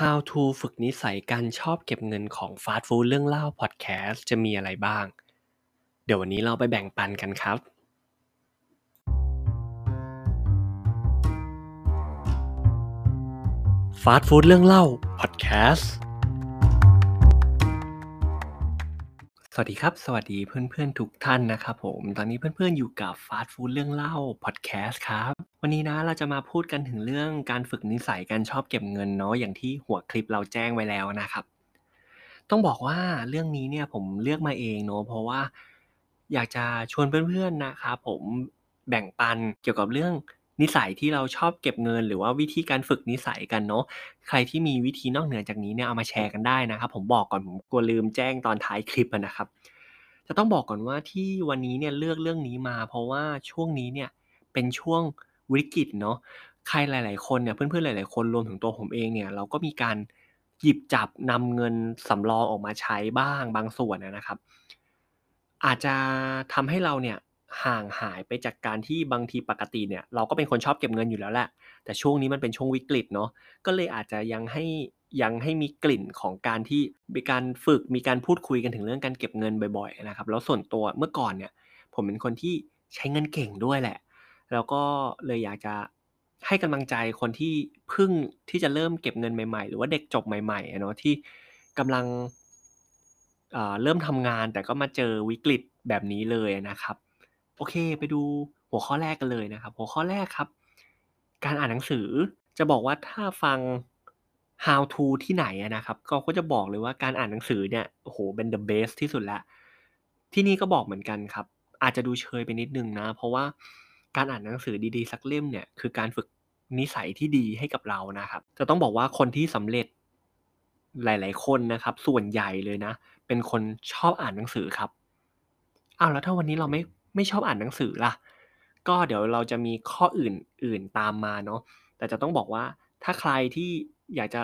How to ฝึกนิสัยการชอบเก็บเงินของฟาสต์ฟู้ดเรื่องเล่าพอดแคสต์จะมีอะไรบ้าง เดี๋ยววันนี้เราไปแบ่งปันกันครับ ฟาสต์ฟู้ดเรื่องเล่าพอดแคสต์ สวัสดีครับ สวัสดีเพื่อนๆ ทุกท่านนะครับผม ตอนนี้เพื่อนๆ อยู่กับฟาสต์ฟู้ดเรื่องเล่าพอดแคสต์ครับ วันนี้นะเราจะมาพูดกันถึงเรื่องการฝึกนิสัยการชอบเก็บเงินเนาะอย่างที่หัวคลิปเราแจ้งไว้แล้วนะครับ ต้องบอกว่าเรื่องนี้เนี่ยผมเลือกมาเองเนาะเพราะว่าอยากจะชวนเพื่อนๆนะครับผมแบ่งปันเกี่ยวกับเรื่อง นิสัยที่เราชอบเก็บเงิน หรือว่าวิธีการฝึกนิสัยกันเนาะ ใครที่มีวิธีนอกเหนือจากนี้เนี่ยเอามาแชร์กันได้นะครับ ผมบอกก่อนผมกลัวลืมแจ้งตอนท้ายคลิปนะครับ จะต้องบอกก่อนว่าที่วันนี้เนี่ยเลือกเรื่องนี้มา เพราะว่าช่วงนี้เนี่ยเป็นช่วงวิกฤตเนาะ ใครหลาย ๆ คนเนี่ยเพื่อนๆหลาย ๆ คนรวมถึงตัวผมเองเนี่ยเราก็มีการหยิบจับนำเงินสำรองออกมาใช้บ้างบางส่วนนะครับ อาจจะทำให้เราเนี่ย ห่างหายไปจากการที่บางทีปกติเนี่ยเราก็เป็นคนชอบเก็บเงินอยู่แล้วแหละ แต่ช่วงนี้มันเป็นช่วงวิกฤตเนาะก็เลยอาจจะยังให้ยังให้มีกลิ่นของการที่มีการฝึกมีการพูดคุยกันถึงเรื่องการเก็บเงินบ่อยๆนะครับแล้วส่วนตัวเมื่อก่อนเนี่ยผมเป็นคนที่ใช้เงินเก่งด้วยแหละ แล้วก็เลยอยากจะให้กำลังใจคนที่เพิ่งที่จะเริ่มเก็บเงินใหม่ๆ หรือว่าเด็กจบใหม่ๆเนาะที่กำลังเริ่มทำงานแต่ก็มาเจอวิกฤตแบบนี้เลยนะครับ โอเค ไปดูหัวข้อแรกกันเลยนะครับ หัวข้อแรกครับ การอ่านหนังสือจะบอกว่าถ้าฟัง how to ที่ไหนนะครับ ก็ก็จะบอกเลยว่าการอ่านหนังสือเนี่ยโอ้โหเป็น the best ที่สุดแล้วที่นี่ก็บอกเหมือนกันครับ อาจจะดูเชยไปนิดนึงนะ เพราะว่าการอ่านหนังสือดีๆ สักเล่มเนี่ยคือการฝึกนิสัยที่ดีให้กับเรานะครับ จะต้องบอกว่าคนที่สำเร็จหลาย ๆ คนนะครับ ส่วนใหญ่เลยนะ เป็นคนชอบอ่านหนังสือครับอ้าวแล้วถ้าวันนี้เราไม่ ไม่ชอบอ่านหนังสือล่ะ ก็เดี๋ยวเราจะมีข้ออื่นอื่นตามมาเนาะแต่จะต้องบอกว่าถ้าใครที่อยากจะ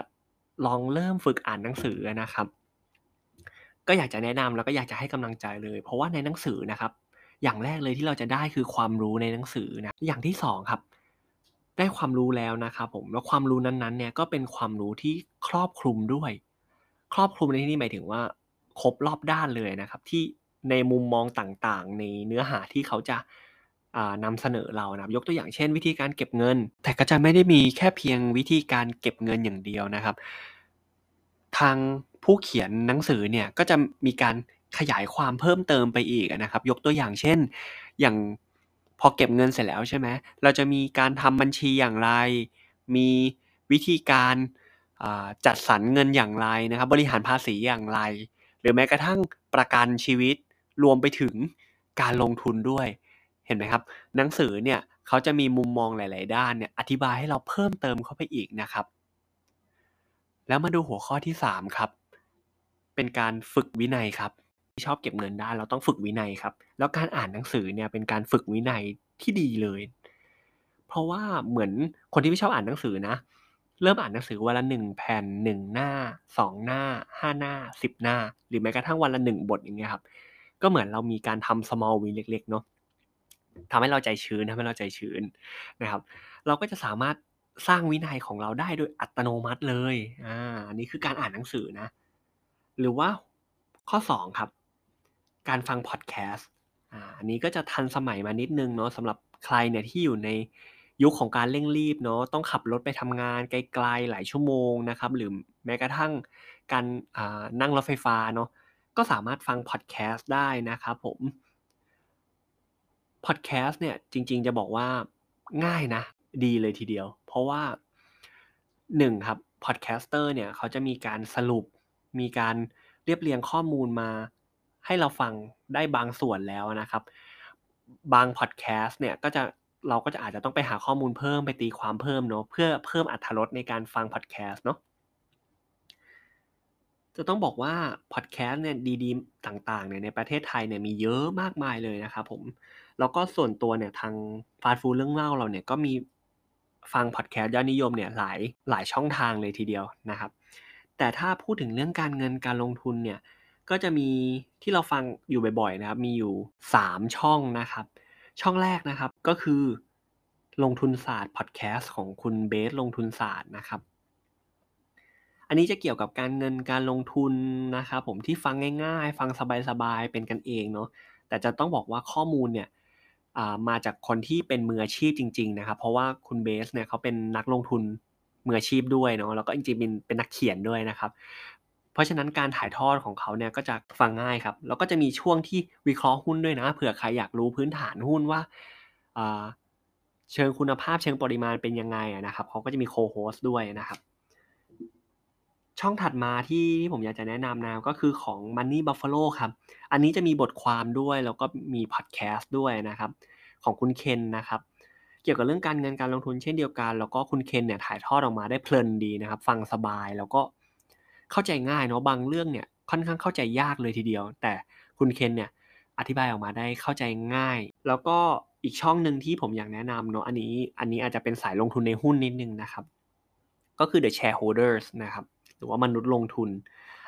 ลองเริ่มฝึกอ่านหนังสือนะครับ ก็อยากจะแนะนำแล้วก็อยากจะให้กำลังใจเลย เพราะว่าในหนังสือนะครับ อย่างแรกเลยที่เราจะได้คือความรู้ในหนังสือนะอย่างที่สองครับได้ความรู้แล้วนะครับผมแล้วความรู้นั้นๆเนี่ยก็เป็นความรู้ที่ครอบคลุมด้วย ครอบคลุมในที่นี้หมายถึงว่าครบรอบด้านเลยนะครับ ที่ ในมุมมองต่างๆ ในเนื้อหาที่เขาจะนำเสนอเรานะยกตัวอย่างเช่น วิธีการเก็บเงิน แต่ก็จะไม่ได้มีแค่เพียงวิธีการเก็บเงินอย่างเดียวนะครับ ทางผู้เขียนหนังสือเนี่ยก็จะมีการขยายความเพิ่มเติมไปอีกนะครับ ยกตัวอย่างเช่น อย่างพอเก็บเงินเสร็จแล้วใช่ไหมเราจะมีการทำบัญชีอย่างไร มีวิธีการจัดสรรเงินอย่างไรนะครับ บริหารภาษีอย่างไร หรือแม้กระทั่งประกันชีวิต รวมไปถึงการลงทุนด้วย เห็นไหมครับ หนังสือเนี่ยเขาจะมีมุมมองหลาย ๆ ด้านเนี่ยอธิบายให้เราเพิ่มเติมเข้าไปอีกนะครับ แล้วมาดูหัวข้อที่ 3 ครับ เป็นการฝึกวินัยครับที่ชอบเก็บเงินได้เราต้องฝึกวินัยครับ แล้วการอ่านหนังสือเนี่ยเป็นการฝึกวินัยที่ดีเลย เพราะว่าเหมือนคนที่ไม่ชอบอ่านหนังสือนะ เริ่มอ่านหนังสือวันละหนึ่งแผ่นหนึ่งหน้าสองหน้าห้าหน้าสิบหน้า หรือแม้กระทั่งวันละหนึ่งบทอย่างเงี้ยครับ ก็เหมือนเรามีการทำ small win เล็ก ๆ เนาะทำให้เราใจชื้นทำให้เราใจชื้นนะครับ เราก็จะสามารถสร้างวินัยของเราได้โดยอัตโนมัติเลย อ่านนี้คือการอ่านหนังสือนะ หรือว่าข้อ 2 ครับ การฟังพอดแคสต์ อ่า อันนี้ก็จะทันสมัยมานิดนึงเนาะสำหรับใครเนี่ยที่อยู่ในยุคของการเร่งรีบเนาะ ต้องขับรถไปทำงานไกลๆหลายชั่วโมงนะครับ หรือแม้กระทั่งการนั่งรถไฟฟ้าเนาะ ก็สามารถฟังพอดแคสต์ได้นะครับผมพอดแคสต์เนี่ยจริง ๆ จะบอกว่าง่ายนะ ดีเลยทีเดียว เพราะว่าหนึ่งครับ podcaster เนี่ยเขาจะมีการสรุป มีการเรียบเรียงข้อมูลมาให้เราฟังได้บางส่วนแล้วนะครับ บางพอดแคสต์เนี่ยก็จะเราก็จะอาจจะต้องไปหาข้อมูลเพิ่มไปตีความเพิ่มเนาะเพื่อเพิ่มอรรถรสในการฟังพอดแคสต์เนาะ จะต้องบอกว่าพอดแคสต์เนี่ยดีๆ ต่างๆเนี่ยในประเทศไทยเนี่ยมีเยอะมากมายเลยนะครับผม แล้วก็ส่วนตัวเนี่ยทางฟาสต์ฟู้ดเรื่องเล่าเราเนี่ยก็มีฟังพอดแคสต์ยอดนิยมเนี่ยหลายหลายช่องทางเลยทีเดียวนะครับ แต่ถ้าพูดถึงเรื่องการเงินการลงทุนเนี่ยก็จะมีที่เราฟังอยู่บ่อยๆนะครับ มีอยู่ 3 ช่องนะครับ ช่องแรกนะครับก็คือลงทุนศาสตร์พอดแคสต์ของคุณเบสลงทุนศาสตร์นะครับ อันนี้จะเกี่ยวกับการเงินการลงทุนนะครับผมที่ฟังง่าย ๆ ฟังสบายๆเป็นกันเองเนาะแต่จะต้องบอกว่าข้อมูลเนี่ยมาจากคนที่เป็นมืออาชีพจริง ๆ นะครับ เพราะว่าคุณเบสเนี่ยเขาเป็นนักลงทุนมืออาชีพด้วยเนาะแล้วก็จริงๆเป็นเป็นนักเขียนด้วยนะครับ เพราะฉะนั้นการถ่ายทอดของเขาเนี่ยก็จะฟังง่ายครับแล้วก็จะมีช่วงที่วิเคราะห์หุ้นด้วยนะเผื่อใครอยากรู้พื้นฐานหุ้นว่าเชิงคุณภาพเชิงปริมาณเป็นยังไงนะครับเขาก็จะมีโคโฮสด้วยนะครับ ช่องถัดมาที่ผมอยากจะแนะนำนะก็คือของ Money Buffalo ครับ อันนี้จะมีบทความด้วยแล้วก็มีพอดแคสต์ด้วยนะครับ ของคุณเคนนะครับ เกี่ยวกับเรื่องการเงินการลงทุนเช่นเดียวกัน แล้วก็คุณเคนเนี่ยถ่ายทอดออกมาได้เพลินดีนะครับ ฟังสบายแล้วก็เข้าใจง่ายเนาะบางเรื่องเนี่ยค่อนข้างเข้าใจยากเลยทีเดียว แต่คุณเคนเนี่ยอธิบายออกมาได้เข้าใจง่าย แล้วก็อีกช่องหนึ่งที่ผมอยากแนะนำเนาะอันนี้อันนี้อาจจะเป็นสายลงทุนในหุ้นนิดนึงนะครับ ก็คือ the shareholders นะครับ หรือว่ามนุษย์ลงทุน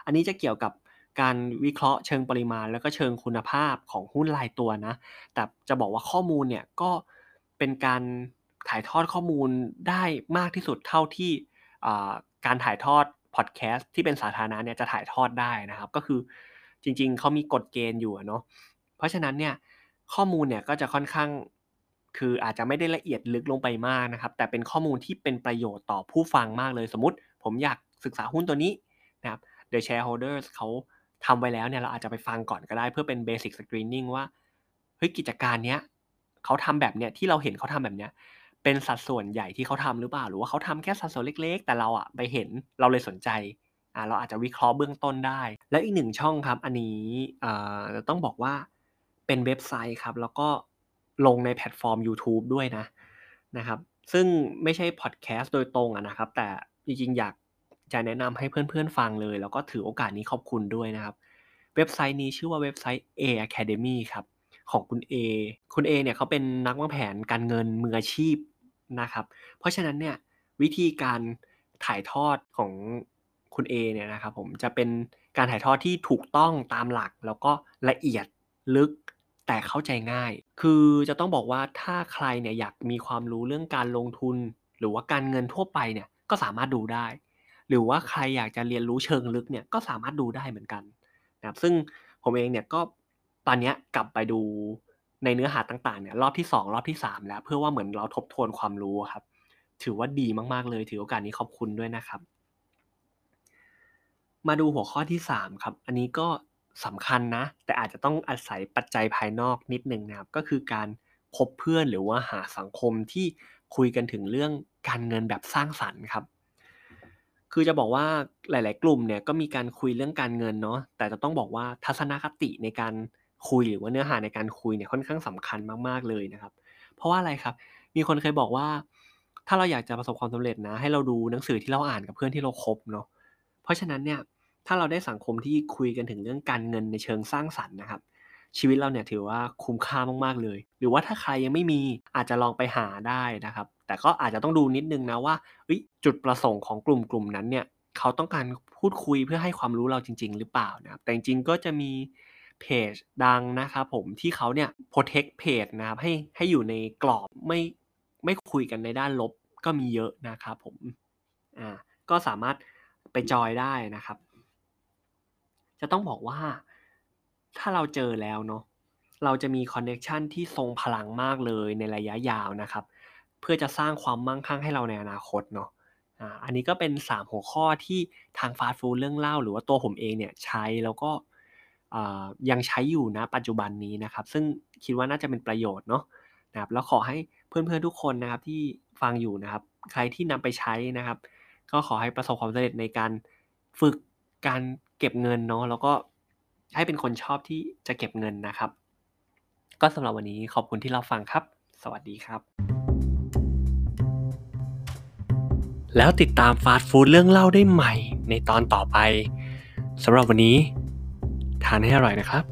อันนี้จะเกี่ยวกับการวิเคราะห์เชิงปริมาณ แล้วก็เชิงคุณภาพของหุ้นรายตัวนะ แต่จะบอกว่าข้อมูลเนี่ยก็เป็นการถ่ายทอดข้อมูลได้มากที่สุดเท่าที่การถ่ายทอดพอดแคสต์ที่เป็นสาธารณะเนี่ยจะถ่ายทอดได้นะครับ ก็คือจริงๆ เขามีกฎเกณฑ์อยู่เนาะเพราะฉะนั้นเนี่ยข้อมูลเนี่ยก็จะค่อนข้างคืออาจจะไม่ได้ละเอียดลึกลงไปมากนะครับ แต่เป็นข้อมูลที่เป็นประโยชน์ต่อผู้ฟังมากเลยสมมติ ผมอยาก ศึกษาหุ้นตัวนี้นะครับ The Shareholders เขาทำไว้แล้วเนี่ยเราอาจจะไปฟังก่อนก็ได้เพื่อเป็น Basic Screening ว่าเฮ้ยกิจการเนี้ยเขาทำแบบเนี้ยที่เราเห็นเขาทำแบบเนี้ยเป็นสัดส่วนใหญ่ที่เขาทำหรือเปล่า หรือว่าเขาทำแค่สัดส่วนเล็ก ๆ แต่เราอะไปเห็นเราเลยสนใจอ่าเราอาจจะวิเคราะห์เบื้องต้นได้ แล้วอีกหนึ่งช่องครับ อันนี้อ่าต้องบอกว่าเป็นเว็บไซต์ครับ แล้วก็ลงในแพลตฟอร์ม YouTube ด้วยนะนะครับ ซึ่งไม่ใช่พอดแคสต์โดยตรงอะนะครับ แต่จริงๆอยาก จะแนะนำให้เพื่อนๆฟังเลย แล้วก็ถือโอกาสนี้ขอบคุณด้วยนะครับ เว็บไซต์นี้ชื่อว่าเว็บไซต์ A Academy ครับของคุณ A คุณ A เนี่ยเขาเป็นนักวางแผนการเงินมืออาชีพนะครับ เพราะฉะนั้นเนี่ยวิธีการถ่ายทอดของคุณ A เนี่ยนะครับผมจะเป็นการถ่ายทอดที่ถูกต้องตามหลัก แล้วก็ละเอียดลึกแต่เข้าใจง่าย คือจะต้องบอกว่าถ้าใครเนี่ยอยากมีความรู้เรื่องการลงทุน หรือว่าการเงินทั่วไปเนี่ยก็สามารถดูได้ หรือว่าใครอยากจะเรียนรู้เชิงลึกเนี่ยก็สามารถดูได้เหมือนกันนะครับซึ่งผมเองเนี่ยก็ตอนนี้กลับไปดูในเนื้อหาต่างๆเนี่ยรอบที่ 2 รอบที่ 3 แล้ว เพื่อว่าเหมือนเราทบทวนความรู้ครับ ถือว่าดีมากๆเลยถือโอกาสนี้ขอบคุณด้วยนะครับ มาดูหัวข้อที่ 3 ครับ อันนี้ก็สำคัญนะ แต่อาจจะต้องอาศัยปัจจัยภายนอกนิดนึงนะครับ ก็คือการคบเพื่อนหรือว่าหาสังคมที่คุยกันถึงเรื่องการเงินแบบสร้างสรรค์ครับ คือจะบอกว่าหลาย ๆ กลุ่มเนี่ยก็มีการคุยเรื่องการเงินเนาะแต่จะต้องบอกว่าทัศนคติในการคุยหรือว่าเนื้อหาในการคุยเนี่ยค่อนข้างสำคัญมาก ๆ เลยนะครับ เพราะว่าอะไรครับ มีคนเคยบอกว่า ถ้าเราอยากจะประสบความสำเร็จนะ ให้เราดูหนังสือที่เราอ่านกับเพื่อนที่เราคบเนาะเพราะฉะนั้นเนี่ยถ้าเราได้สังคมที่คุยกันถึงเรื่องการเงินในเชิงสร้างสรรค์นะครับ ชีวิตเราเนี่ยถือว่าคุ้มค่ามากๆเลย หรือว่าถ้าใครยังไม่มีอาจจะลองไปหาได้นะครับ แต่ก็อาจจะต้องดูนิดนึงนะว่าจุดประสงค์ของกลุ่มกลุ่มนั้นเนี่ยเขาต้องการพูดคุยเพื่อให้ความรู้เราจริง ๆ หรือเปล่านะครับแต่จริงๆก็จะมีเพจดังนะครับผมที่เขาเนี่ย protect เพจนะครับให้ให้อยู่ในกรอบไม่ไม่คุยกันในด้านลบก็มีเยอะนะครับผมอ่าก็สามารถไปจอยได้นะครับ จะต้องบอกว่า ถ้าเราเจอแล้วเนาะเราจะมีคอนเน็ชันที่ทรงพลังมากเลยในระยะยาวนะครับ เพื่อจะสร้างความมั่งคั่งให้เราในอนาคตเนาะอันนี้ก็เป็น 3 หัวข้อที่ทางฟาสต์ฟู้ดเรื่องเล่า หรือว่าตัวผมเองเนี่ยใช้แล้วก็ยังใช้อยู่นะปัจจุบันนี้นะครับ ซึ่งคิดว่าน่าจะเป็นประโยชน์เนาะนะครับแล้วขอให้เพื่อนๆทุกคนนะครับที่ฟังอยู่นะครับ ใครที่นำไปใช้นะครับ ก็ขอให้ประสบความสำเร็จในการฝึกการเก็บเงินเนาะแล้วก็ ให้เป็นคนชอบที่จะเก็บเงินนะครับ ก็สำหรับวันนี้ขอบคุณที่เราฟังครับ สวัสดีครับ แล้วติดตามฟาสต์ฟู้ดเรื่องเล่าได้ใหม่ในตอนต่อไปสำหรับวันนี้ ทานให้อร่อยนะครับ